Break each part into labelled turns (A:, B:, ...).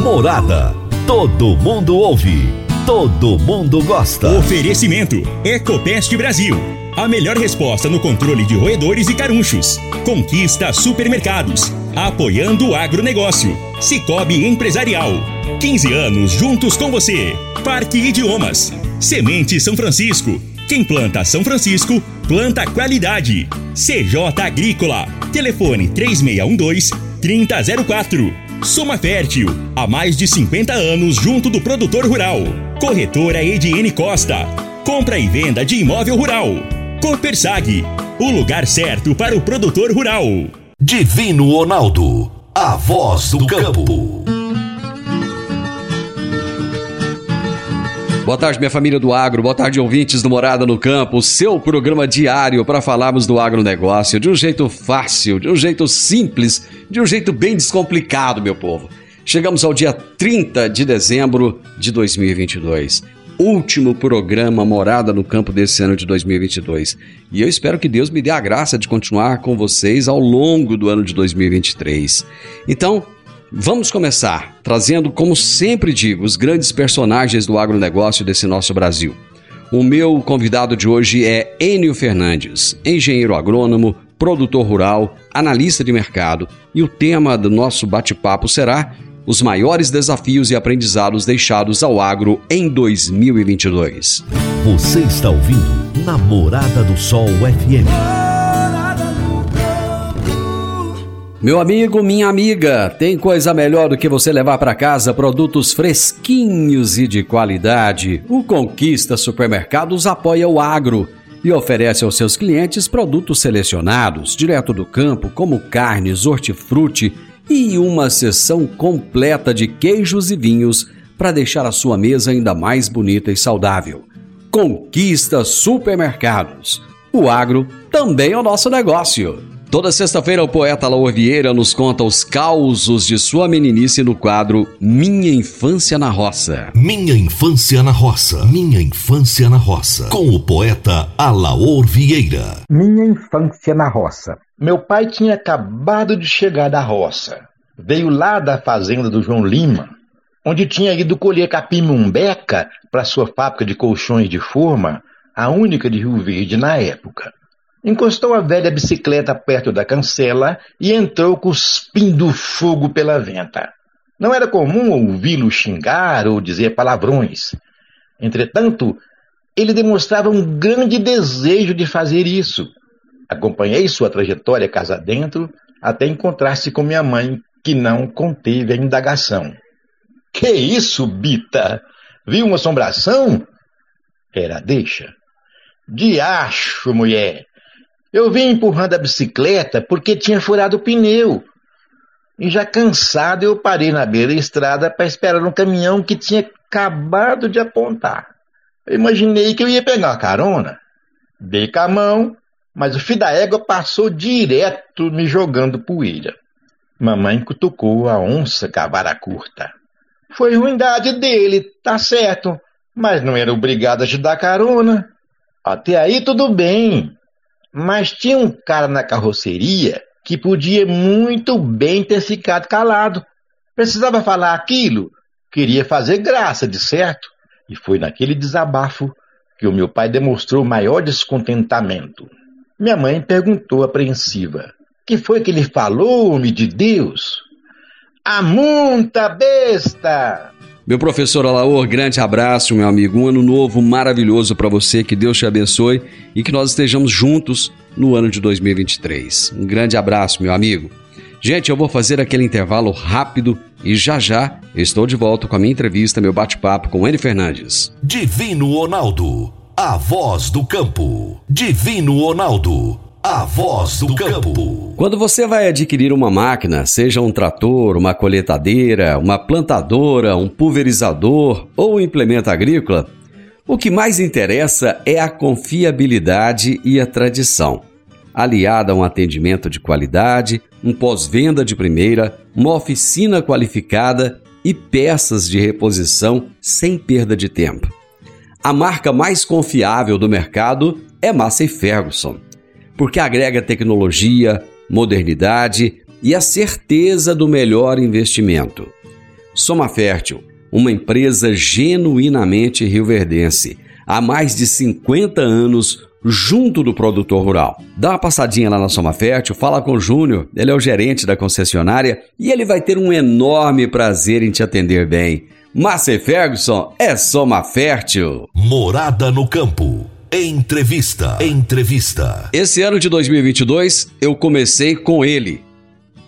A: Morada. Todo mundo ouve. Todo mundo gosta.
B: Oferecimento: Ecopest Brasil. A melhor resposta no controle de roedores e carunchos. Conquista supermercados. Apoiando o agronegócio. Cicobi Empresarial. 15 anos juntos com você. Parque Idiomas. Semente São Francisco. Quem planta São Francisco, planta qualidade. CJ Agrícola. Telefone 3612-3004. Soma Fértil. Há mais de 50 anos junto do produtor rural. Corretora Ediene Costa. Compra e venda de imóvel rural. Copersag. O lugar certo para o produtor rural.
A: Divino Ronaldo. A voz do campo.
C: Boa tarde, minha família do agro. Boa tarde, ouvintes do Morada no Campo. Seu programa diário para falarmos do agronegócio de um jeito fácil, de um jeito simples, de um jeito bem descomplicado, meu povo. Chegamos ao dia 30 de dezembro de 2022. Último programa Morada no Campo desse ano de 2022. E eu espero que Deus me dê a graça de continuar com vocês ao longo do ano de 2023. Então, Vamos começar trazendo, como sempre digo, os grandes personagens do agronegócio desse nosso Brasil. O meu convidado de hoje é Enio Fernandes, engenheiro agrônomo, produtor rural, analista de mercado, e o tema do nosso bate-papo será os maiores desafios e aprendizados deixados ao agro em 2022.
A: Você está ouvindo Namorada do Sol FM.
C: Meu amigo, minha amiga, tem coisa melhor do que você levar para casa produtos fresquinhos e de qualidade. O Conquista Supermercados apoia o agro e oferece aos seus clientes produtos selecionados, direto do campo, como carnes, hortifruti e uma seção completa de queijos e vinhos para deixar a sua mesa ainda mais bonita e saudável. Conquista Supermercados. O agro também é o nosso negócio. Toda sexta-feira, o poeta Laor Vieira nos conta os causos de sua meninice no quadro Minha Infância na Roça.
A: Minha Infância na Roça. Minha Infância na Roça. Com o poeta Alaor Vieira.
D: Minha infância na roça. Meu pai tinha acabado de chegar da roça. Veio lá da fazenda do João Lima, onde tinha ido colher capim-mumbeca para sua fábrica de colchões de forma, a única de Rio Verde na época. Encostou a velha bicicleta perto da cancela e entrou cuspindo fogo pela venta. Não era comum ouvi-lo xingar ou dizer palavrões. Entretanto, ele demonstrava um grande desejo de fazer isso. Acompanhei sua trajetória casa dentro até encontrar-se com minha mãe, que não conteve a indagação. Que isso, Bita? Viu uma assombração? Era deixa. Diacho, mulher! Eu vim empurrando a bicicleta porque tinha furado o pneu. E já cansado, eu parei na beira da estrada para esperar um caminhão que tinha acabado de apontar. Eu imaginei que eu ia pegar uma carona. Dei com a mão, mas o filho da égua passou direto me jogando poeira. Mamãe cutucou a onça com a vara curta. Foi ruindade dele, tá certo, mas não era obrigado a te dar carona. Até aí tudo bem, mas tinha um cara na carroceria que podia muito bem ter ficado calado. Precisava falar aquilo, queria fazer graça, de certo. E foi naquele desabafo que o meu pai demonstrou maior descontentamento. Minha mãe perguntou apreensiva: Que foi que ele falou, homem de Deus? A munta besta!
C: Meu professor Alaor, grande abraço, meu amigo. Um ano novo maravilhoso para você, que Deus te abençoe e que nós estejamos juntos no ano de 2023. Um grande abraço, meu amigo. Gente, eu vou fazer aquele intervalo rápido e já já estou de volta com a minha entrevista, meu bate-papo com N
A: Divino Ronaldo. A voz do campo. Divino Ronaldo. A voz do campo.
C: Quando você vai adquirir uma máquina, seja um trator, uma colheitadeira, uma plantadora, um pulverizador ou um implemento agrícola, o que mais interessa é a confiabilidade e a tradição, aliada a um atendimento de qualidade, um pós-venda de primeira, uma oficina qualificada e peças de reposição sem perda de tempo. A marca mais confiável do mercado é Massey Ferguson, porque agrega tecnologia, modernidade e a certeza do melhor investimento. Soma Fértil, uma empresa genuinamente rioverdense, há mais de 50 anos junto do produtor rural. Dá uma passadinha lá na Soma Fértil, fala com o Júnior, ele é o gerente da concessionária e ele vai ter um enorme prazer em te atender bem. Massey Ferguson é Soma Fértil.
A: Morada no campo. Entrevista. Entrevista.
C: Esse ano de 2022 eu comecei com ele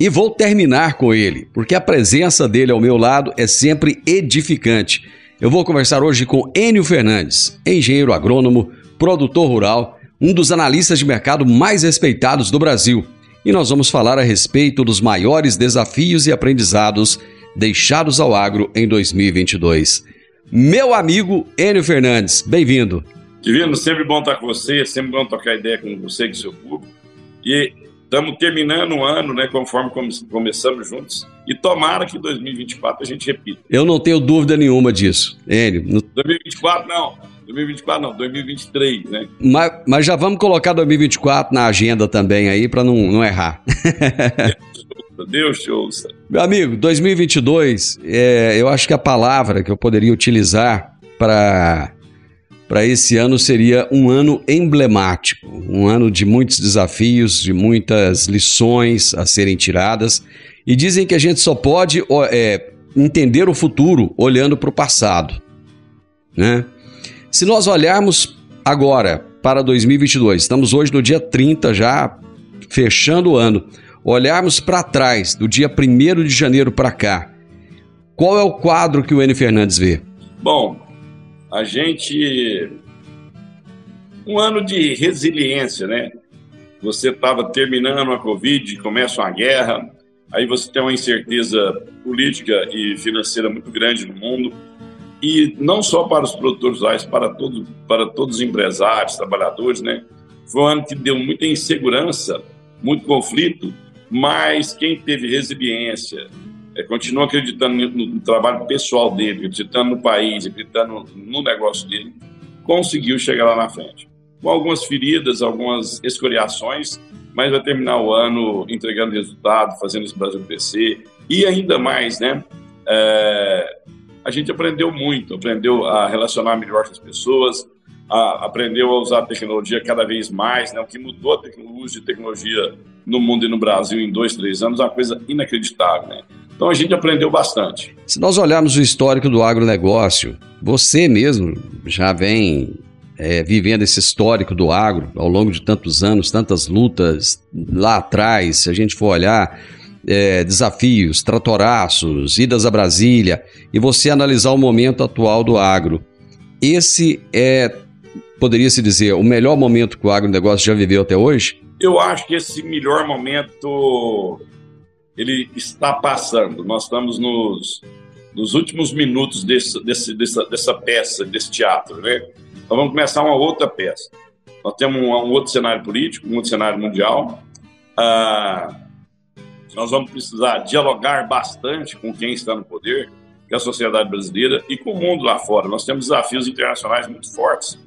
C: e vou terminar com ele, porque a presença dele ao meu lado é sempre edificante. Eu vou conversar hoje com Enio Fernandes, engenheiro agrônomo, produtor rural, um dos analistas de mercado mais respeitados do Brasil. E nós vamos falar a respeito dos maiores desafios e aprendizados deixados ao agro em 2022. Meu amigo Enio Fernandes, bem-vindo.
E: Divino, sempre bom estar com você, sempre bom trocar ideia com você e com seu público. E estamos terminando o ano, né, conforme começamos juntos. E tomara que 2024 a gente repita.
C: Eu não tenho dúvida nenhuma disso, Enio.
E: 2024 não. 2024 não, 2023, né?
C: Mas, mas já vamos colocar 2024 na agenda também aí para não, não errar.
E: Deus te ouça.
C: Meu amigo, 2022, é, eu acho que a palavra que eu poderia utilizar para para esse ano seria um ano emblemático, um ano de muitos desafios, de muitas lições a serem tiradas. E dizem que a gente só pode é, entender o futuro olhando para o passado. Né? Se nós olharmos agora para 2022, estamos hoje no dia 30 já, fechando o ano, olharmos para trás, do dia 1 de janeiro para cá, qual é o quadro que o N. Fernandes vê?
E: Bom, a gente. Um ano de resiliência, né? Você estava terminando a Covid, começa uma guerra, aí você tem uma incerteza política e financeira muito grande no mundo. E não só para os produtores rurais, para, todo, para todos os empresários, trabalhadores, né? Foi um ano que deu muita insegurança, muito conflito, mas quem teve resiliência, é, continua acreditando no, no, trabalho pessoal dele, acreditando no país, acreditando no negócio dele, conseguiu chegar lá na frente. Com algumas feridas, algumas escoriações, mas vai terminar o ano entregando resultado, fazendo esse Brasil crescer e ainda mais, né? É, a gente aprendeu muito, aprendeu a relacionar melhor com as pessoas, a, aprendeu a usar a tecnologia cada vez mais, né? O que mudou a uso de tecnologia no mundo e no Brasil em dois, três anos é uma coisa inacreditável, né? Então a gente aprendeu bastante.
C: Se nós olharmos o histórico do agronegócio, você mesmo já vem é, vivendo esse histórico do agro ao longo de tantos anos, tantas lutas lá atrás, se a gente for olhar. É, desafios, tratoraços, idas a Brasília, e você analisar o momento atual do agro. Esse é, poderia se dizer, o melhor momento que o agronegócio já viveu até hoje?
E: Eu acho que esse melhor momento ele está passando. Nós estamos nos, nos últimos minutos desse, desse, dessa, dessa peça, desse teatro, né? Então vamos começar uma outra peça. Nós temos um, um outro cenário político, um outro cenário mundial. Ah, nós vamos precisar dialogar bastante com quem está no poder, com a sociedade brasileira e com o mundo lá fora. Nós temos desafios internacionais muito fortes,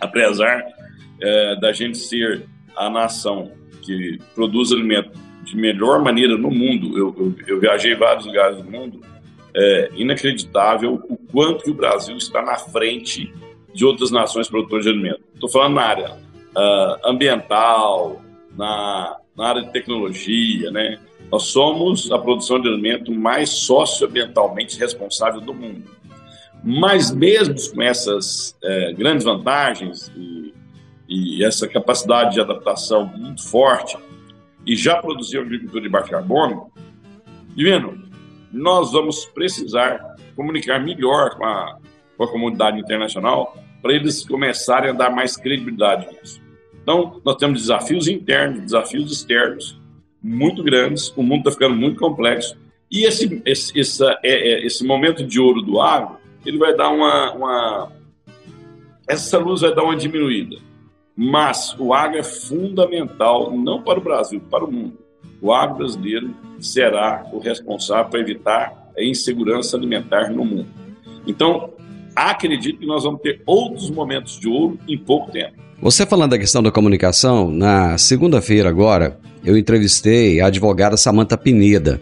E: apesar é, da gente ser a nação que produz alimento de melhor maneira no mundo. Eu, eu, eu viajei vários lugares do mundo. É inacreditável o quanto que o Brasil está na frente de outras nações produtoras de alimento. Estou falando na área uh, ambiental, na, na área de tecnologia, né? Nós somos a produção de alimento mais socioambientalmente responsável do mundo. Mas mesmo com essas é, grandes vantagens e, e, essa capacidade de adaptação muito forte, e já produziu agricultura de baixo carbono, Divino, nós vamos precisar comunicar melhor com a, com a comunidade internacional para eles começarem a dar mais credibilidade nisso. Então, nós temos desafios internos, desafios externos muito grandes, o mundo está ficando muito complexo. E esse, esse, essa, é, é, esse momento de ouro do agro, ele vai dar uma, uma. Essa luz vai dar uma diminuída. Mas o agro é fundamental, não para o Brasil, para o mundo. O agro brasileiro será o responsável para evitar a insegurança alimentar no mundo. Então, acredito que nós vamos ter outros momentos de ouro em pouco tempo.
C: Você falando da questão da comunicação, na segunda-feira agora, eu entrevistei a advogada Samanta Pineda.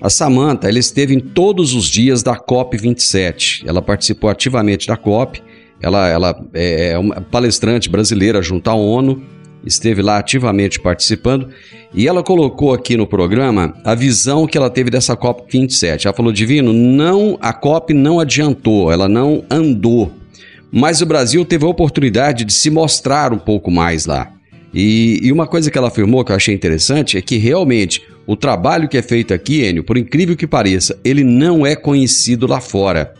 C: A Samanta, ela esteve em todos os dias da COP 27. Ela participou ativamente da COP. Ela, ela é uma palestrante brasileira junto à ONU, esteve lá ativamente participando e ela colocou aqui no programa a visão que ela teve dessa COP 27. Ela falou: "Divino, não a COP não adiantou, ela não andou, mas o Brasil teve a oportunidade de se mostrar um pouco mais lá. E, e, uma coisa que ela afirmou que eu achei interessante é que realmente o trabalho que é feito aqui, Enio, por incrível que pareça, ele não é conhecido lá fora.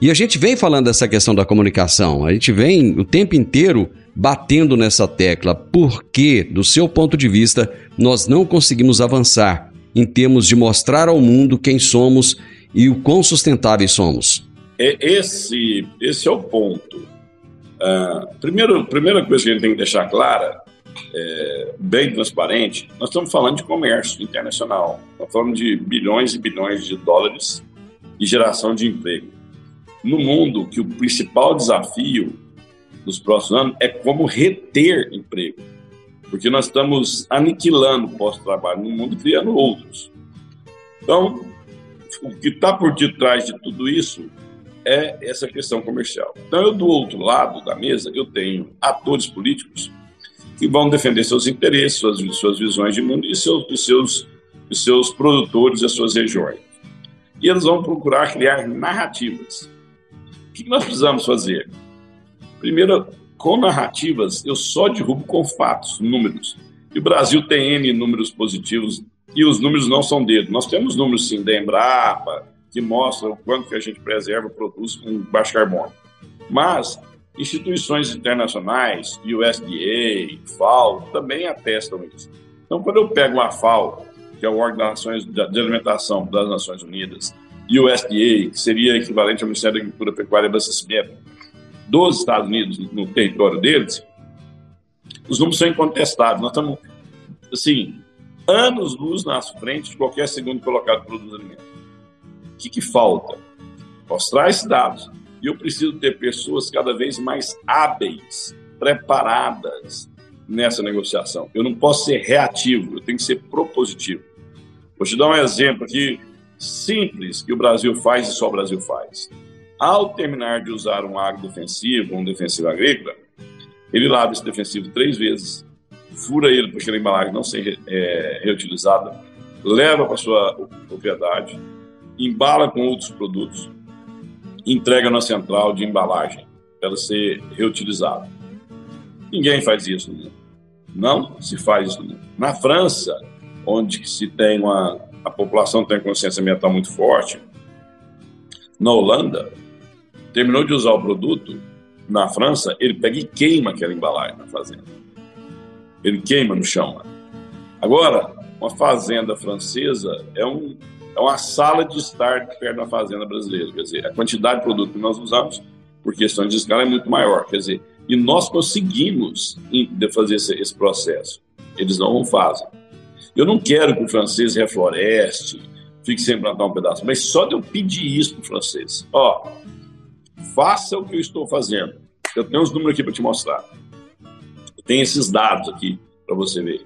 C: E a gente vem falando dessa questão da comunicação, a gente vem o tempo inteiro batendo nessa tecla, porque, do seu ponto de vista, nós não conseguimos avançar em termos de mostrar ao mundo quem somos e o quão sustentáveis somos.
E: É esse, esse é o ponto. Uh, primeiro, primeira coisa que a gente tem que deixar clara é, bem transparente, nós estamos falando de comércio internacional. Estamos falando de bilhões e bilhões de dólares e geração de emprego. No mundo que o principal desafio dos próximos anos é como reter emprego. Porque nós estamos aniquilando o pós-trabalho no mundo criando outros. Então, o que está por detrás de tudo isso é essa questão comercial. Então, eu do outro lado da mesa, eu tenho atores políticos que vão defender seus interesses, suas, suas visões de mundo e seus, e seus, e seus produtores e as suas regiões. E eles vão procurar criar narrativas. Que nós precisamos fazer? Primeiro, com narrativas, eu só derrubo com fatos, números. E o Brasil tem N números positivos e os números não são dele. Nós temos números, sim, da Embrapa, que mostram o quanto que a gente preserva, produz com baixo carbono. Mas Instituições internacionais, USDA, FAO, também atestam isso. Então, quando eu pego a FAO, que é o órgão das Nações de Alimentação das Nações Unidas, USDA, que seria equivalente ao Ministério da Agricultura, Pecuária e Abastecimento dos Estados Unidos no território deles, os números são incontestados. Nós estamos, assim, anos-luz na frente de qualquer segundo colocado produz alimento. O que, que falta? Mostrar esses dados e eu preciso ter pessoas cada vez mais hábeis, preparadas nessa negociação. Eu não posso ser reativo, eu tenho que ser propositivo. Vou te dar um exemplo aqui simples que o Brasil faz e só o Brasil faz. Ao terminar de usar um agrodefensivo, um defensivo agrícola, ele lava esse defensivo três vezes, fura ele para aquela embalagem não ser é, reutilizada, leva para sua propriedade, embala com outros produtos, entrega na central de embalagem para ser reutilizada. Ninguém faz isso mundo. Não se faz isso mundo. Na França, onde se tem uma a população tem consciência ambiental muito forte, na Holanda, terminou de usar o produto, na França, ele pega e queima aquela embalagem na fazenda. Ele queima no chão. Agora, uma fazenda francesa é um é uma sala de estar perto da fazenda brasileira. Quer dizer, a quantidade de produto que nós usamos, por questões de escala, é muito maior. Quer dizer, e nós conseguimos fazer esse, esse processo. Eles não fazem. Eu não quero que o francês refloreste, fique sem plantar um pedaço, mas só de eu pedir isso para o francês. Ó, faça o que eu estou fazendo. Eu tenho os números aqui para te mostrar. Eu tenho esses dados aqui para você ver.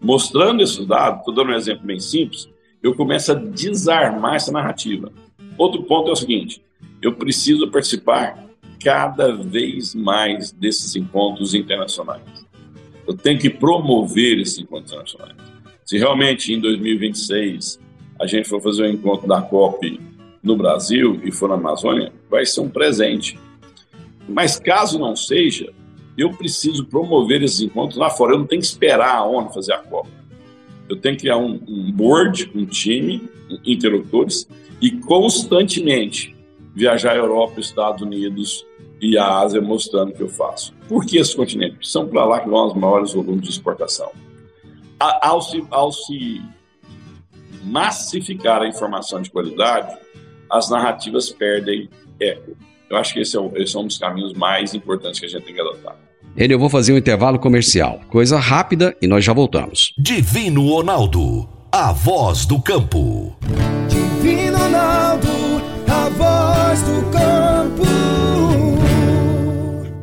E: Mostrando esses dados, estou dando um exemplo bem simples, eu começo a desarmar essa narrativa. Outro ponto é o seguinte: eu preciso participar cada vez mais desses encontros internacionais. Eu tenho que promover esses encontros internacionais. Se realmente em 2026 a gente for fazer o um encontro da COP no Brasil e for na Amazônia, vai ser um presente. Mas caso não seja, eu preciso promover esses encontros lá fora. Eu não tenho que esperar a ONU fazer a COP. Eu tenho que criar um, um board, um time, interlocutores, e constantemente viajar à Europa, Estados Unidos e a Ásia mostrando o que eu faço. Por que esses continentes? São para lá que vão os maiores volumes de exportação. A- Ao se, ao se massificar a informação de qualidade, as narrativas perdem eco. Eu acho que esse é, o- esse é um dos caminhos mais importantes que a gente tem que adotar.
C: Ele, eu vou fazer um intervalo comercial. Coisa rápida e nós já voltamos.
A: Divino Ronaldo, a voz do campo.
F: Divino Ronaldo, a voz do campo.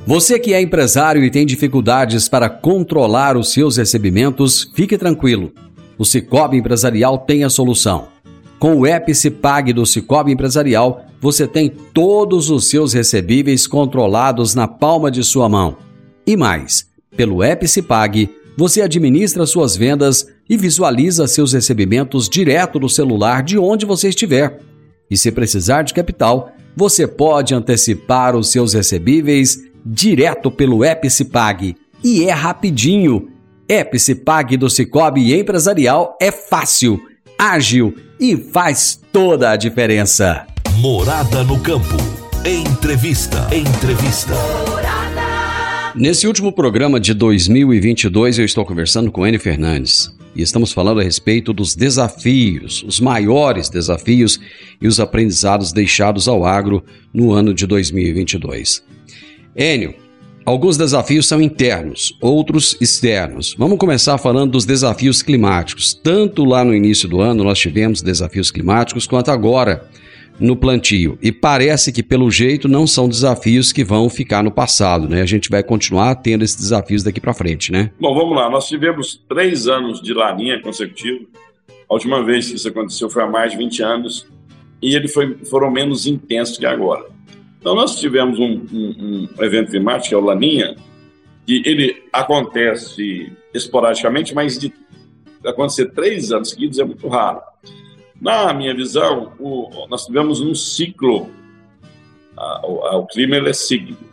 C: Você que é empresário e tem dificuldades para controlar os seus recebimentos, fique tranquilo. O Cicobi Empresarial tem a solução. Com o app do Cicobi Empresarial, você tem todos os seus recebíveis controlados na palma de sua mão. E mais, pelo app você administra suas vendas e visualiza seus recebimentos direto no celular de onde você estiver. E se precisar de capital, você pode antecipar os seus recebíveis direto pelo Epicipag. E é rapidinho. Epicipag do Cicobi Empresarial é fácil, ágil e faz toda a diferença.
A: Morada no campo. Entrevista. Entrevista.
C: Nesse último programa de 2022, eu estou conversando com N Fernandes e estamos falando a respeito dos desafios, os maiores desafios e os aprendizados deixados ao agro no ano de 2022. Enio, alguns desafios são internos, outros externos. Vamos começar falando dos desafios climáticos. Tanto lá no início do ano nós tivemos desafios climáticos, quanto agora no plantio. E parece que, pelo jeito, não são desafios que vão ficar no passado, né? A gente vai continuar tendo esses desafios daqui para frente, né?
E: Bom, vamos lá. Nós tivemos três anos de laninha consecutivo. A última vez que isso aconteceu foi há mais de 20 anos e ele foi, foram menos intensos que agora. Então, nós tivemos um, um- um evento climático, que é o Laninha, que ele acontece esporadicamente, mas de acontecer três anos seguidos é muito raro. Na minha visão, o- nós tivemos um ciclo. O, ah, o clima ele é cíclico.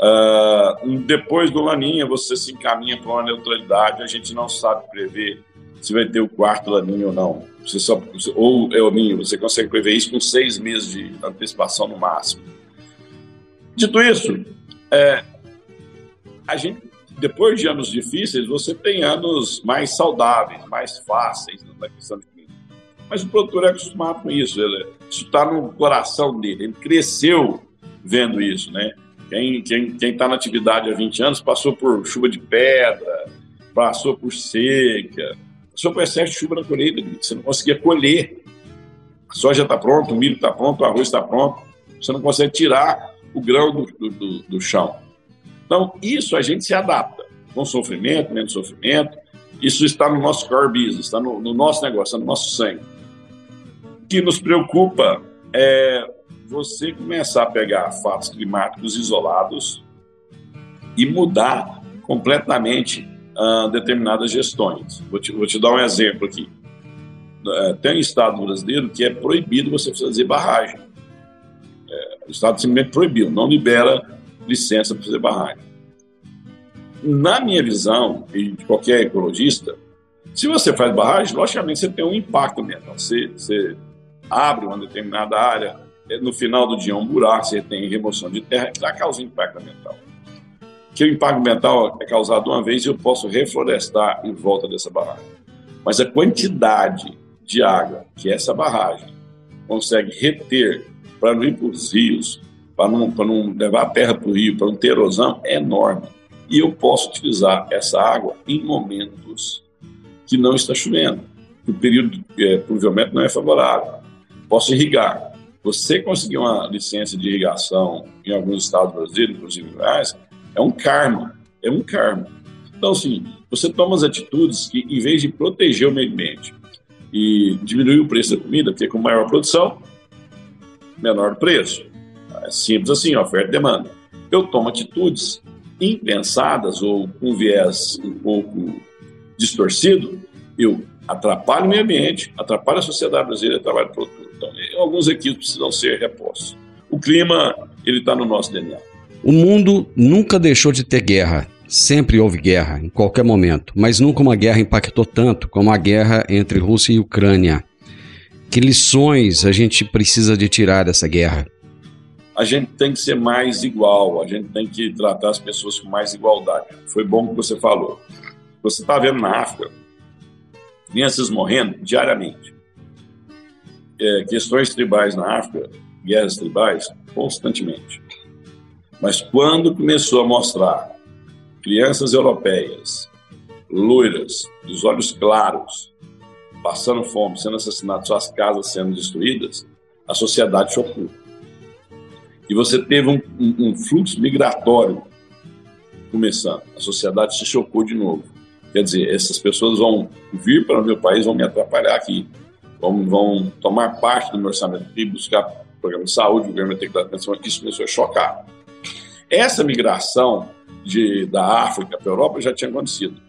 E: Ah, depois do Laninha, você se encaminha para uma neutralidade. A gente não sabe prever se vai ter o quarto Laninha ou não. Você só, ou o Ninho, você consegue prever isso com seis meses de antecipação no máximo. Dito isso, é, a gente, depois de anos difíceis, você tem anos mais saudáveis, mais fáceis na questão de clima. Mas o produtor é acostumado com isso, ele, isso está no coração dele, ele cresceu vendo isso, né? Quem está na atividade há 20 anos passou por chuva de pedra, passou por seca, passou por excesso de chuva na colheita, você não conseguia colher. A soja está pronta, o milho está pronto, o arroz está pronto, você não consegue tirar o grão do, do- do- chão. Então, isso a gente se adapta, com sofrimento, menos sofrimento, isso está no nosso core business, está no, no nosso negócio, está no nosso sangue. O que nos preocupa é você começar a pegar fatos climáticos isolados e mudar completamente ah, determinadas gestões. Vou te, vou te dar um exemplo aqui. Eh, tem um estado brasileiro que é proibido você fazer barragem. Eh, o estado simplesmente proibiu, não libera licença para fazer barragem. Na minha visão, e de qualquer ecologista, se você faz barragem, logicamente você tem um impacto ambiental. Você, você abre uma determinada área, eh, no final do dia é um buraco, você tem remoção de terra, já causa impacto ambiental. Que o impacto ambiental é causado uma vez e eu posso reflorestar em volta dessa barragem. Mas a quantidade de água que essa barragem consegue reter para não ir para os rios, para não, não levar a terra para o rio, para não ter erosão, é enorme. E eu posso utilizar essa água em momentos que não está chovendo. O período é, pluviométrico não é favorável. Posso irrigar. Você conseguir uma licença de irrigação em alguns estados brasileiros, inclusive Goiás, é um karma. É um karma. Então, assim, você toma as atitudes que, em vez de proteger o meio ambiente e diminuir o preço da comida, porque com maior produção, menor preço. É simples assim, oferta e demanda. Eu tomo atitudes impensadas ou com viés um pouco distorcido, eu atrapalho o meio ambiente, atrapalho a sociedade brasileira atrapalho o produtor. Então, alguns equipes precisam ser repostos. O clima, ele está no nosso DNA.
C: O mundo nunca deixou de ter guerra. Sempre houve guerra, em qualquer momento, mas nunca uma guerra impactou tanto como a guerra entre Rússia e Ucrânia. Que lições a gente precisa de tirar dessa guerra?
E: a gente tem que ser mais igual, a gente tem que tratar as pessoas com mais igualdade. Foi bom que você falou. Você está vendo na África crianças morrendo diariamente. É, questões tribais na África, guerras tribais, constantemente. Mas quando começou a mostrar crianças europeias, loiras, dos olhos claros, passando fome, sendo assassinadas, suas casas sendo destruídas, a sociedade chocou. E você teve um, um, um fluxo migratório começando. A sociedade se chocou de novo. Quer dizer, essas pessoas vão vir para o meu país, vão me atrapalhar aqui, vão, vão tomar parte do meu orçamento e buscar programa de saúde, o dar atenção aqui, isso começou a chocar. Essa migração de, da África para a Europa já tinha acontecido,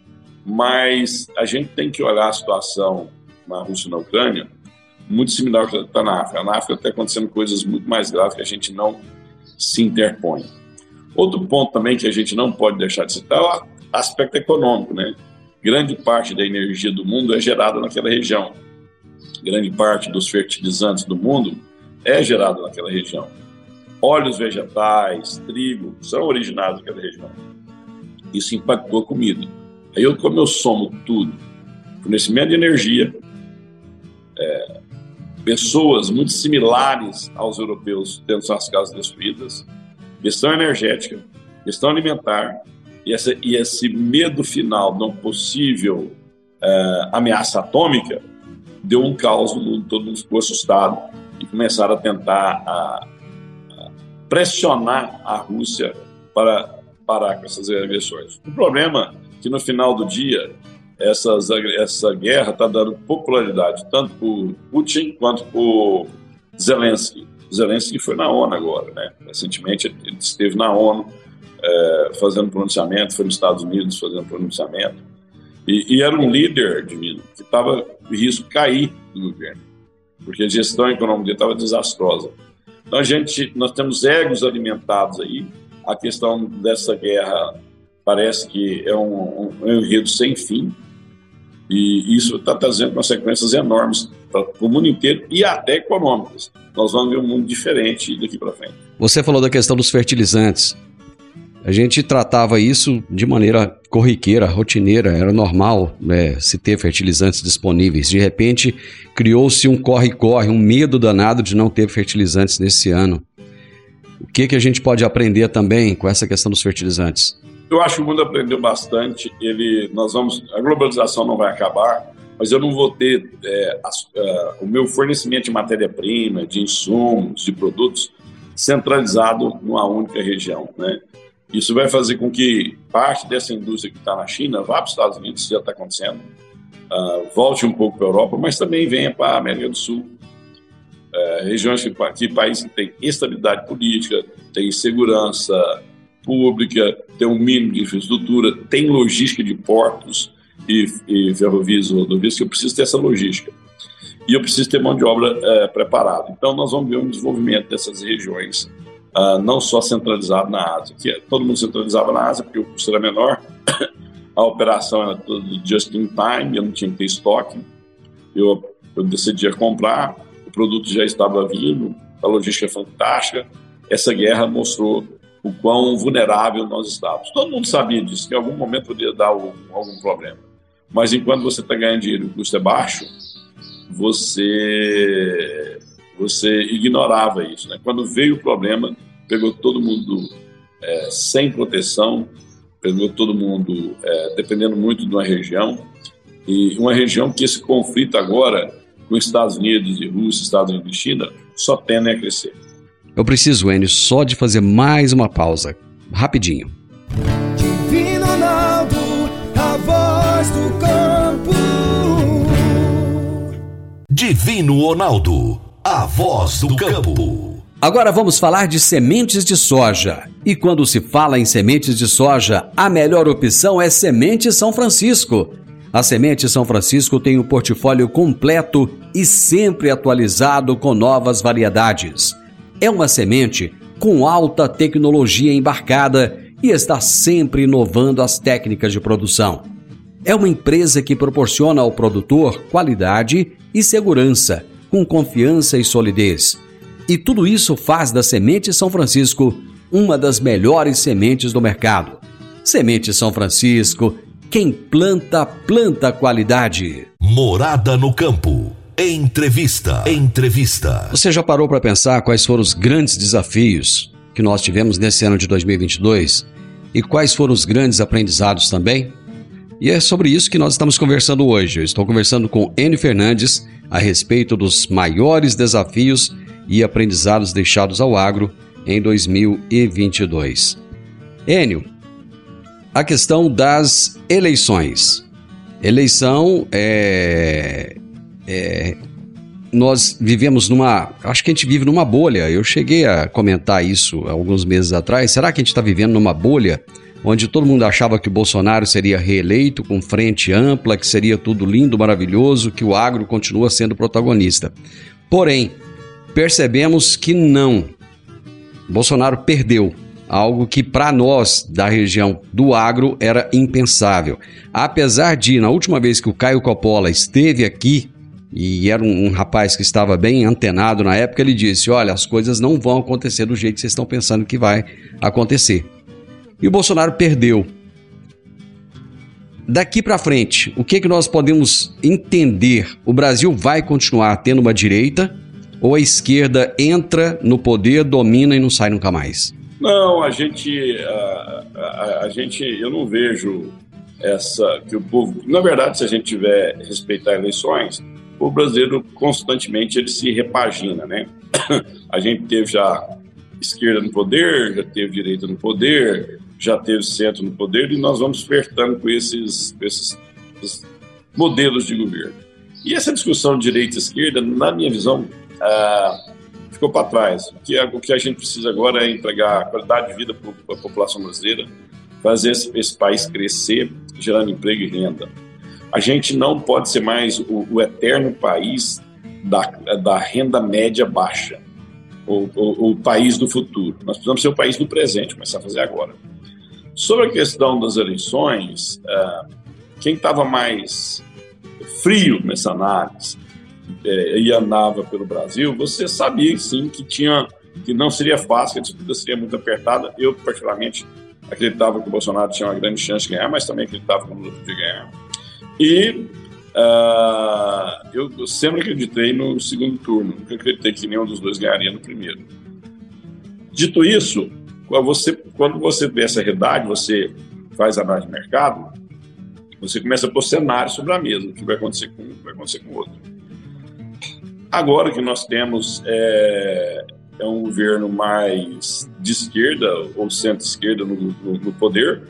E: mas a gente tem que olhar a situação na Rússia e na Ucrânia muito similar ao que está na África. Na África está acontecendo coisas muito mais graves que a gente não se interpõe. Outro ponto também que a gente não pode deixar de citar é o aspecto econômico, né? Grande parte da energia do mundo é gerada naquela região. Grande parte dos fertilizantes do mundo é gerada naquela região. Óleos vegetais, trigo, são originados naquela região. Isso impactou a comida. Aí, eu, como eu somo tudo, fornecimento de energia, pessoas muito similares aos europeus tendo suas casas destruídas, questão energética, questão alimentar, e, essa, e esse medo final de uma possível é, ameaça atômica deu um caos no mundo, todo mundo ficou assustado e começaram a tentar a, a pressionar a Rússia para parar com essas agressões. O problema é que no final do dia essas, essa guerra está dando popularidade tanto por Putin quanto por Zelensky. Zelensky foi na ONU agora, né? Recentemente ele esteve na ONU é, fazendo pronunciamento, foi nos Estados Unidos fazendo pronunciamento. E, e era um líder divino que estava em risco de cair do governo, porque a gestão econômica dele estava desastrosa. Então a gente, nós temos egos alimentados aí. A questão dessa guerra parece que é um, um, um enredo sem fim. E isso está trazendo consequências enormes para o mundo inteiro e até econômicas. Nós vamos ver um mundo diferente daqui para frente.
C: Você falou da questão dos fertilizantes. A gente tratava isso de maneira corriqueira, rotineira, era normal né, se ter fertilizantes disponíveis. De repente, criou-se um corre-corre, um medo danado de não ter fertilizantes nesse ano. O que, que a gente pode aprender também com essa questão dos fertilizantes?
E: Eu acho que o mundo aprendeu bastante. Ele, nós vamos, a globalização não vai acabar, mas eu não vou ter é, a, o meu fornecimento de matéria-prima, de insumos, de produtos centralizado numa única região, né? Isso vai fazer com que parte dessa indústria que está na China vá para os Estados Unidos, isso já está acontecendo, uh, volte um pouco para a Europa, mas também venha para a América do Sul. Uh, regiões que, que têm estabilidade política, têm segurança pública, tem um mínimo de infraestrutura, tem logística de portos e, e ferrovias e rodovias, que eu preciso ter essa logística. E eu preciso ter mão de obra uh, preparada. Então, nós vamos ver um desenvolvimento dessas regiões uh, não só centralizado na Ásia, que é, todo mundo centralizava na Ásia porque o custo era menor, a operação era tudo just in time, eu não tinha que ter estoque, eu, eu decidia comprar, o produto já estava vindo, a logística é fantástica, essa guerra mostrou o quão vulnerável nós estávamos. Todo mundo sabia disso, que em algum momento poderia dar algum, algum problema. Mas enquanto você está ganhando dinheiro e o custo é baixo, você você ignorava isso. Né? Quando veio o problema, pegou todo mundo é, sem proteção, pegou todo mundo é, dependendo muito de uma região, e uma região que esse conflito agora com Estados Unidos e Rússia, Estados Unidos e China, só tendem a crescer.
C: Eu preciso, Enio, só de fazer mais uma pausa, rapidinho.
F: Divino Ronaldo, a voz do campo.
A: Divino Ronaldo, a voz do campo.
C: Agora vamos falar de sementes de soja. E quando se fala em sementes de soja, a melhor opção é Semente São Francisco. A Semente São Francisco tem um portfólio completo e sempre atualizado com novas variedades. É uma semente com alta tecnologia embarcada e está sempre inovando as técnicas de produção. É uma empresa que proporciona ao produtor qualidade e segurança, com confiança e solidez E tudo isso faz da Semente São Francisco uma das melhores sementes do mercado. Semente São Francisco, quem planta, planta qualidade.
A: Morada no campo. Entrevista. Entrevista.
C: Você já parou para pensar quais foram os grandes desafios que nós tivemos nesse ano de 2022 e quais foram os grandes aprendizados também? E é sobre isso que nós estamos conversando hoje. Eu estou conversando com Enio Fernandes a respeito dos maiores desafios e aprendizados deixados ao agro em 2022. Enio, a questão das eleições. Eleição é, é, nós vivemos numa. Acho que a gente vive numa bolha. Eu cheguei a comentar isso alguns meses atrás. Será que a gente está vivendo numa bolha onde todo mundo achava que o Bolsonaro seria reeleito com frente ampla, que seria tudo lindo, maravilhoso, que o agro continua sendo protagonista? Porém, percebemos que não. Bolsonaro perdeu algo que para nós da região do agro era impensável. Apesar de, na última vez que o Caio Coppola esteve aqui, e era um, um, rapaz que estava bem antenado na época, ele disse: Olha, as coisas não vão acontecer do jeito que vocês estão pensando que vai acontecer. E o Bolsonaro perdeu. Daqui para frente, o que, que nós podemos entender? O Brasil vai continuar tendo uma direita ou a esquerda entra no poder, domina e não sai nunca mais?
E: Não, a gente, a, a, a, gente, eu não vejo essa que o povo. Na verdade, se a gente tiver respeitar eleições, o brasileiro constantemente ele se repagina, né? A gente teve já esquerda no poder, já teve direita no poder, já teve centro no poder e nós vamos flertando com esses, esses, esses modelos de governo. E essa discussão de direita e esquerda, na minha visão, ah, ficou para trás. O que, o que a gente precisa agora é entregar qualidade de vida para a população brasileira, fazer esse, esse, país crescer, gerando emprego e renda. A gente não pode ser mais o, o eterno país da, da renda média baixa, o, país do futuro. Nós precisamos ser o país do presente, começar a fazer agora. Sobre a questão das eleições, uh, quem estava mais frio nessa análise é, e andava pelo Brasil, você sabia sim que tinha que não seria fácil, que a disputa seria muito apertada. Eu, particularmente, acreditava que o Bolsonaro tinha uma grande chance de ganhar, mas também acreditava que o Lula podia ganhar. E uh, eu sempre acreditei no segundo turno, nunca acreditei que nenhum dos dois ganharia no primeiro. Dito isso, quando você, quando você vê essa realidade, você faz análise de mercado, você começa a pôr cenários sobre a mesa, o que vai acontecer com um, o que vai acontecer com o outro. Agora que nós temos é, é um governo mais de esquerda ou centro-esquerda no, no, no, poder,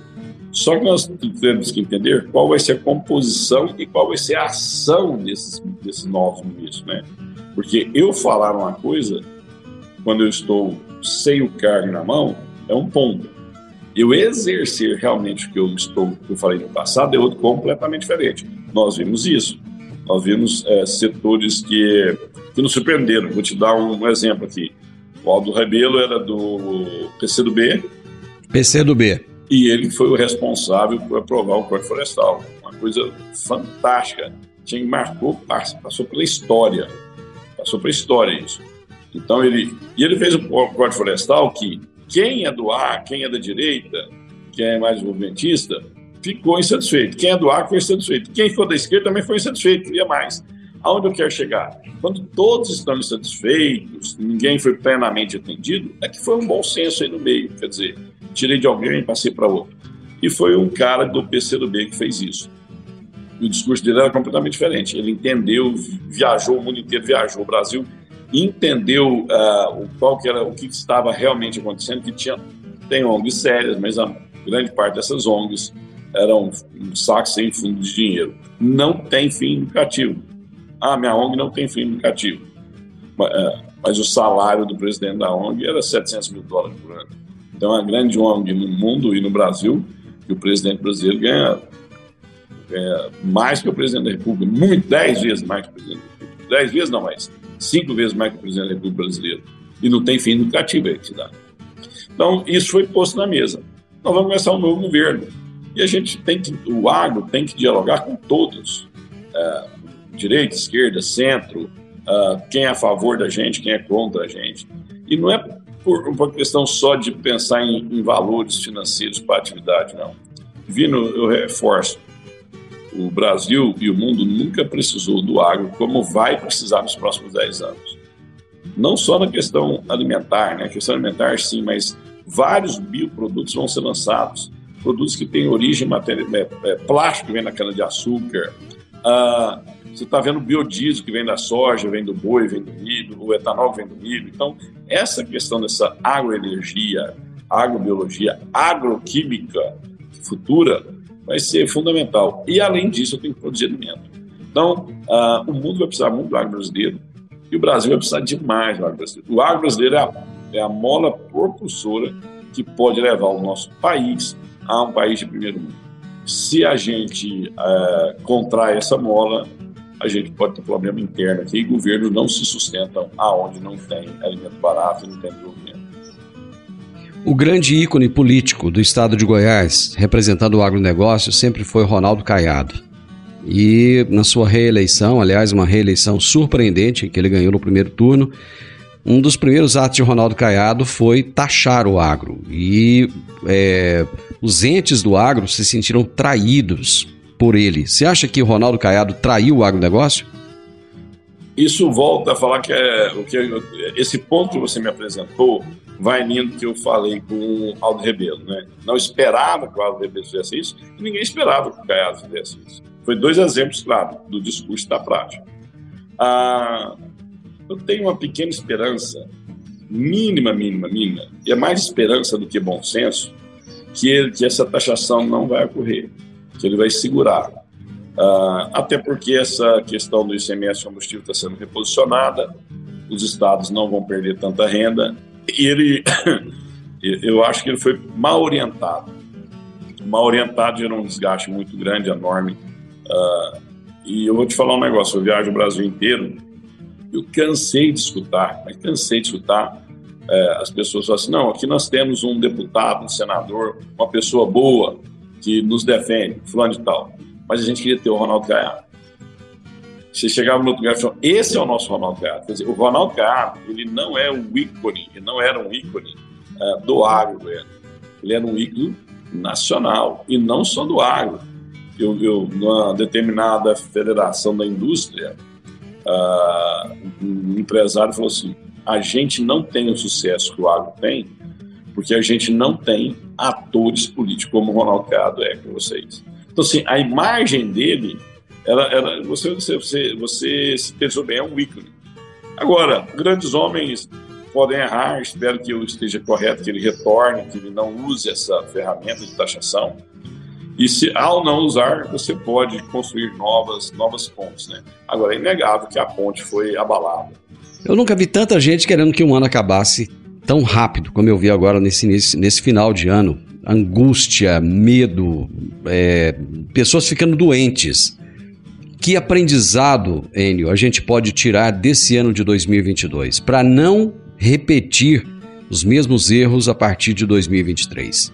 E: só que nós temos que entender qual vai ser a composição e qual vai ser a ação desses, desses novos ministros, né? Porque eu falar uma coisa, quando eu estou sem o cargo na mão, é um ponto. Eu exercer realmente o que eu estou, que eu falei no passado, é outro completamente diferente. Nós vimos isso. Nós vimos é, setores que, que nos surpreenderam. Vou te dar um, exemplo aqui. O Aldo Rebelo era do PCdoB.
C: PCdoB.
E: E ele foi o responsável por aprovar o Código Florestal. Uma coisa fantástica. Tinha marcou, passou pela história. Passou pela história isso. Então ele. E ele fez o Código Florestal que quem é do ar, quem é da direita, quem é mais movimentista, ficou insatisfeito. Quem é do ar foi insatisfeito. Quem for da esquerda também foi insatisfeito, queria mais. Aonde eu quero chegar? Quando todos estão insatisfeitos, ninguém foi plenamente atendido, é que foi um bom senso aí no meio. Quer dizer, tirei de alguém e passei para outro. E foi um cara do PCdoB que fez isso. O discurso dele era completamente diferente. Ele entendeu, viajou o mundo inteiro, viajou o Brasil, entendeu uh, qual que era o que estava realmente acontecendo, que tinha tem ONGs sérias, mas a grande parte dessas ONGs eram um saco sem fundo de dinheiro. Não tem fim lucrativo. Ah, minha ONG não tem fim lucrativo. Mas, uh, mas o salário do presidente da ONG era 700 mil dólares por ano. Então, é uma grande ONG no mundo e no Brasil, e o presidente brasileiro ganha, mais que o presidente da República, muito, 10 vezes mais que o presidente da República. 10 vezes não mais cinco vezes mais que o presidente da República Brasileira. E não tem fim lucrativo a entidade. Então, isso foi posto na mesa. Nós vamos começar um novo governo. E a gente tem que, o agro tem que dialogar com todos, é, direita, esquerda, centro, uh, quem é a favor da gente, quem é contra a gente. E não é por uma questão só de pensar em, em valores financeiros para a atividade, não. Vino, eu reforço, o Brasil e o mundo nunca precisou do agro como vai precisar nos próximos 10 anos. Não só na questão alimentar, né? A questão alimentar sim, mas vários bioprodutos vão ser lançados. Produtos que têm origem matéria, é, é, plástico que vem na cana-de-açúcar. Ah, você está vendo biodiesel que vem da soja, vem do boi, vem do milho, o etanol vem do milho. Então, essa questão dessa agroenergia, agrobiologia, agroquímica futura vai ser fundamental. E, além disso, eu tenho que produzir alimento. Então, uh, o mundo vai precisar muito do agro brasileiro e o Brasil vai precisar demais do agro brasileiro. O agro brasileiro é a, é a mola propulsora que pode levar o nosso país a um país de primeiro mundo. Se a gente uh, contrai essa mola, a gente pode ter problema interno aqui governos não se sustentam aonde não tem alimento barato e não tem desenvolvimento.
C: O grande ícone político do estado de Goiás, representando o agronegócio, sempre foi Ronaldo Caiado. E na sua reeleição, aliás, uma reeleição surpreendente, que ele ganhou no primeiro turno, um dos primeiros atos de Ronaldo Caiado foi taxar o agro. E é, os entes do agro se sentiram traídos por ele. Você acha que Ronaldo Caiado traiu o agronegócio?
E: Isso volta a falar que, é, o que esse ponto que você me apresentou vai nindo que eu falei com o Aldo Rebelo. Né? Não esperava que o Aldo Rebelo fizesse isso e ninguém esperava que o Caiado fizesse isso. Foi dois exemplos, claro, do discurso da prática. Ah, eu tenho uma pequena esperança, mínima, mínima, mínima, e é mais esperança do que bom senso, que, que essa taxação não vai ocorrer, que ele vai segurar. Uh, até porque essa questão do ICMS combustível está sendo reposicionada, os estados não vão perder tanta renda, e ele, eu acho que ele foi mal orientado. Mal orientado gerou um desgaste muito grande, enorme. Uh, e eu vou te falar um negócio: eu viajo o Brasil inteiro, eu cansei de escutar, mas cansei de escutar é, as pessoas falam assim: não, aqui nós temos um deputado, um senador, uma pessoa boa que nos defende, fulano de tal mas a gente queria ter o Ronaldo Caiado. Você chegava no outro lugar e falava, esse é o nosso Ronaldo Caiado. Quer dizer, o Ronaldo Caiado, ele não é um ícone, ele não era um ícone uh, do agro, ele era um ícone nacional, e não só do agro. Eu, eu numa determinada federação da indústria, uh, um empresário falou assim, a gente não tem o sucesso que o agro tem, porque a gente não tem atores políticos como o Ronaldo Caiado é com vocês. Então, assim, a imagem dele, ela, ela, você, você, você se pensou bem, é um ícone. Agora, grandes homens podem errar, espero que eu esteja correto, que ele retorne, que ele não use essa ferramenta de taxação. E se ao não usar, você pode construir novas, novas pontes, né? Agora, é inegável que a ponte foi abalada.
C: Eu nunca vi tanta gente querendo que um ano acabasse tão rápido como eu vi agora nesse, nesse, nesse final de ano angústia, medo, é, pessoas ficando doentes. Que aprendizado, Enio, a gente pode tirar desse ano de 2022 para não repetir os mesmos erros a partir de 2023?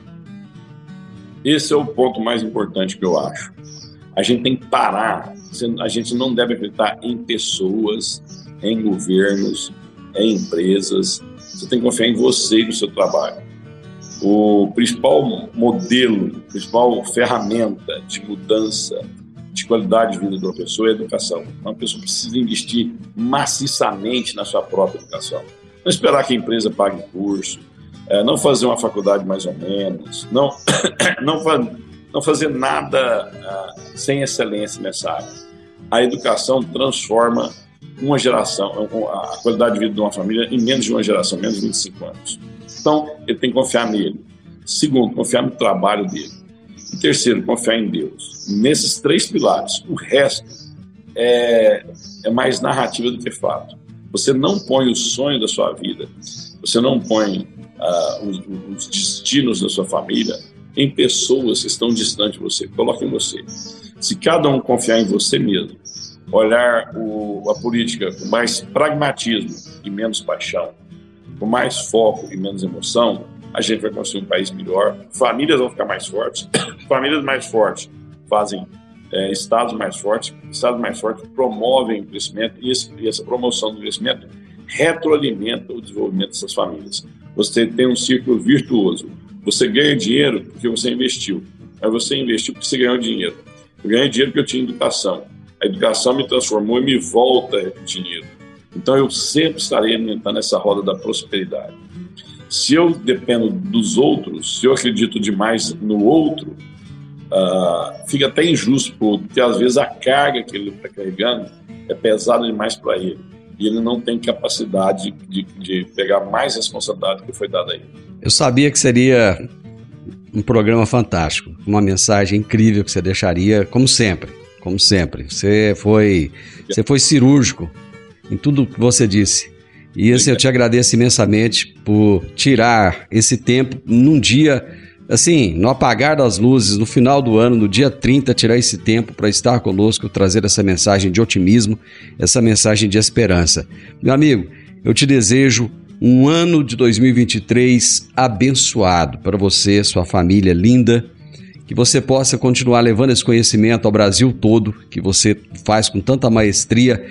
E: Esse é o ponto mais importante que eu acho. A gente tem que parar. A gente não deve acreditar em pessoas, em governos, em empresas. Você tem que confiar em você e no seu trabalho o principal modelo, a principal ferramenta de mudança de qualidade de vida de uma pessoa é a educação. Uma pessoa precisa investir maciçamente na sua própria educação. Não esperar que a empresa pague curso, é, não fazer uma faculdade mais ou menos, não, não, não fazer nada uh, sem excelência nessa área. A educação transforma uma geração, a qualidade de vida de uma família em menos de uma geração, menos de 25 anos. Então, ele tem que confiar nele. Segundo, confiar no trabalho dele. E terceiro, confiar em Deus. Nesses três pilares. O resto é, é mais narrativa do que fato. Você não põe o sonho da sua vida, você não põe uh, os, os, destinos da sua família em pessoas que estão distantes de você. Coloque em você. Se cada um confiar em você mesmo, olhar o, a política com mais pragmatismo e menos paixão, com mais foco e menos emoção, a gente vai construir um país melhor, famílias vão ficar mais fortes, famílias mais fortes fazem é, estados mais fortes. Estados mais fortes promovem o crescimento e, esse, e essa promoção do crescimento retroalimenta o desenvolvimento dessas famílias. Você tem um círculo virtuoso. Você ganha dinheiro porque você investiu. Aí você investiu porque você ganhou dinheiro. Eu ganhei dinheiro porque eu tinha educação. A educação me transformou e me volta dinheiro. Então eu sempre estarei alimentando essa roda da prosperidade. Se eu dependo dos outros, se eu acredito demais no outro, uh, fica até injusto, porque às vezes a carga que ele está carregando é pesada demais para ele. E ele não tem capacidade de, de pegar mais responsabilidade que foi dada a ele.
C: Eu sabia que seria um programa fantástico, uma mensagem incrível que você deixaria, como sempre, como sempre. Você foi, você foi cirúrgico em tudo que você disse. E assim, eu te agradeço imensamente por tirar esse tempo num dia, assim, no apagar das luzes, no final do ano, no dia 30, tirar esse tempo para estar conosco, trazer essa mensagem de otimismo, essa mensagem de esperança. Meu amigo, eu te desejo um ano de 2023 abençoado para você, sua família linda, que você possa continuar levando esse conhecimento ao Brasil todo, que você faz com tanta maestria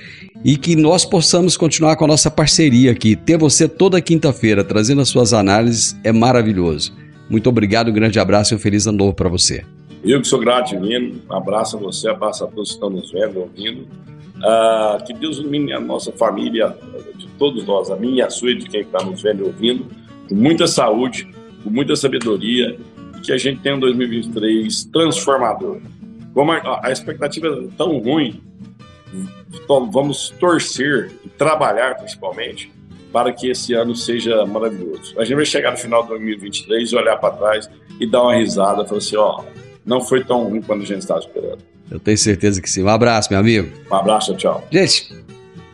C: e que nós possamos continuar com a nossa parceria aqui. Ter você toda quinta-feira trazendo as suas análises é maravilhoso. Muito obrigado, um grande abraço e um feliz ano novo para você.
E: Eu que sou grato, divino, um abraço a você, um abraço a todos que estão nos vendo, ouvindo. Uh, que Deus ilumine a nossa família, de todos nós, a minha e a sua de quem está nos vendo e ouvindo, com muita saúde, com muita sabedoria, que a gente tenha um 2023 transformador. Como a, expectativa é tão ruim, vamos torcer e trabalhar principalmente para que esse ano seja maravilhoso. A gente vai chegar no final de 2023 e olhar para trás e dar uma risada, falar assim, ó, não foi tão ruim quando a gente estava esperando.
C: Eu tenho certeza que sim. Um abraço, meu amigo.
E: Um abraço, tchau.
C: Gente,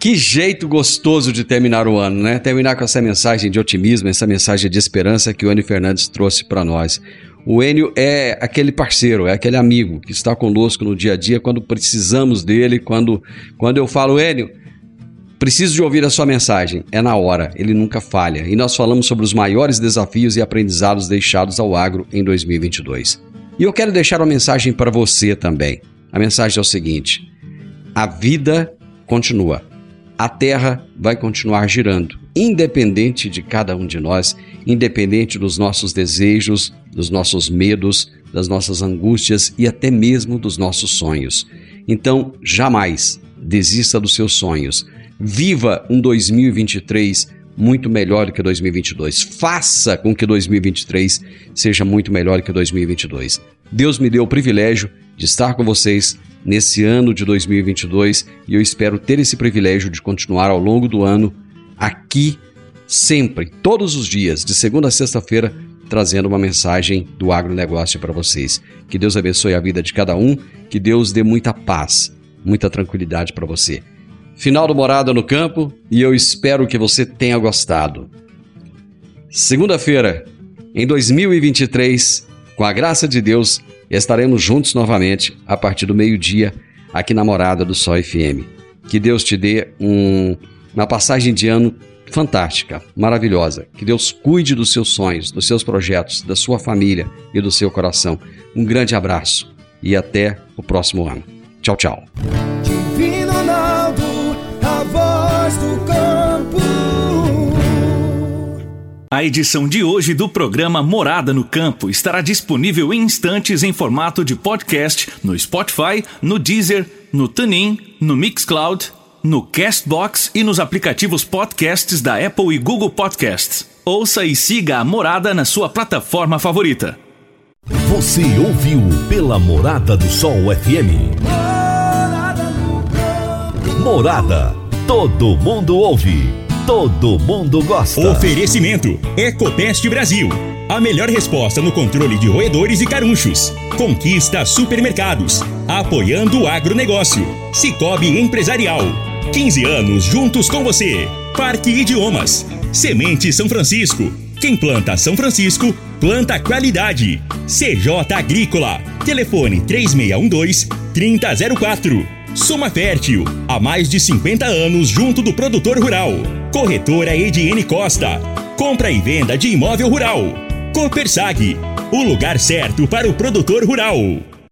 C: que jeito gostoso de terminar o ano, né? Terminar com essa mensagem de otimismo, essa mensagem de esperança que o Anny Fernandes trouxe para nós. O Enio é aquele parceiro, é aquele amigo que está conosco no dia a dia quando precisamos dele, quando, quando eu falo, Enio, preciso de ouvir a sua mensagem. É na hora, ele nunca falha. E nós falamos sobre os maiores desafios e aprendizados deixados ao agro em 2022. E eu quero deixar uma mensagem para você também. A mensagem é o seguinte: a vida continua. A terra vai continuar girando, independente de cada um de nós, independente dos nossos desejos, dos nossos medos, das nossas angústias e até mesmo dos nossos sonhos. Então, jamais desista dos seus sonhos. Viva um 2023 muito melhor que 2022. Faça com que 2023 seja muito melhor que 2022. Deus me deu o privilégio de estar com vocês nesse ano de 2022 e eu espero ter esse privilégio de continuar ao longo do ano aqui sempre, todos os dias, de segunda a sexta-feira, trazendo uma mensagem do agronegócio para vocês. Que Deus abençoe a vida de cada um, que Deus dê muita paz, muita tranquilidade para você. Final do Morada no Campo e eu espero que você tenha gostado. Segunda-feira, em 2023, com a graça de Deus, estaremos juntos novamente a partir do meio-dia aqui na Morada do Sol FM. Que Deus te dê um, uma passagem de ano fantástica, maravilhosa. Que Deus cuide dos seus sonhos, dos seus projetos, da sua família e do seu coração. Um grande abraço e até o próximo ano. Tchau, tchau.
F: Divino Ronaldo, a voz do campo.
G: A edição de hoje do programa Morada no Campo estará disponível em instantes em formato de podcast no Spotify, no Deezer, no TuneIn, no Mixcloud no Castbox e nos aplicativos podcasts da Apple e Google Podcasts. Ouça e siga a Morada na sua plataforma favorita.
A: Você ouviu pela Morada do Sol FM. Morada. Todo mundo ouve. Todo mundo gosta.
B: Oferecimento: Ecopest Brasil. A melhor resposta no controle de roedores e carunchos. Conquista supermercados. Apoiando o agronegócio. Cicobi Empresarial. 15 anos juntos com você. Parque Idiomas. Semente São Francisco. Quem planta São Francisco, planta qualidade. CJ Agrícola. Telefone 3612-3004. Soma Fértil. Há mais de 50 anos junto do produtor rural. Corretora Ediene Costa. Compra e venda de imóvel rural. Copersag. O lugar certo para o produtor rural.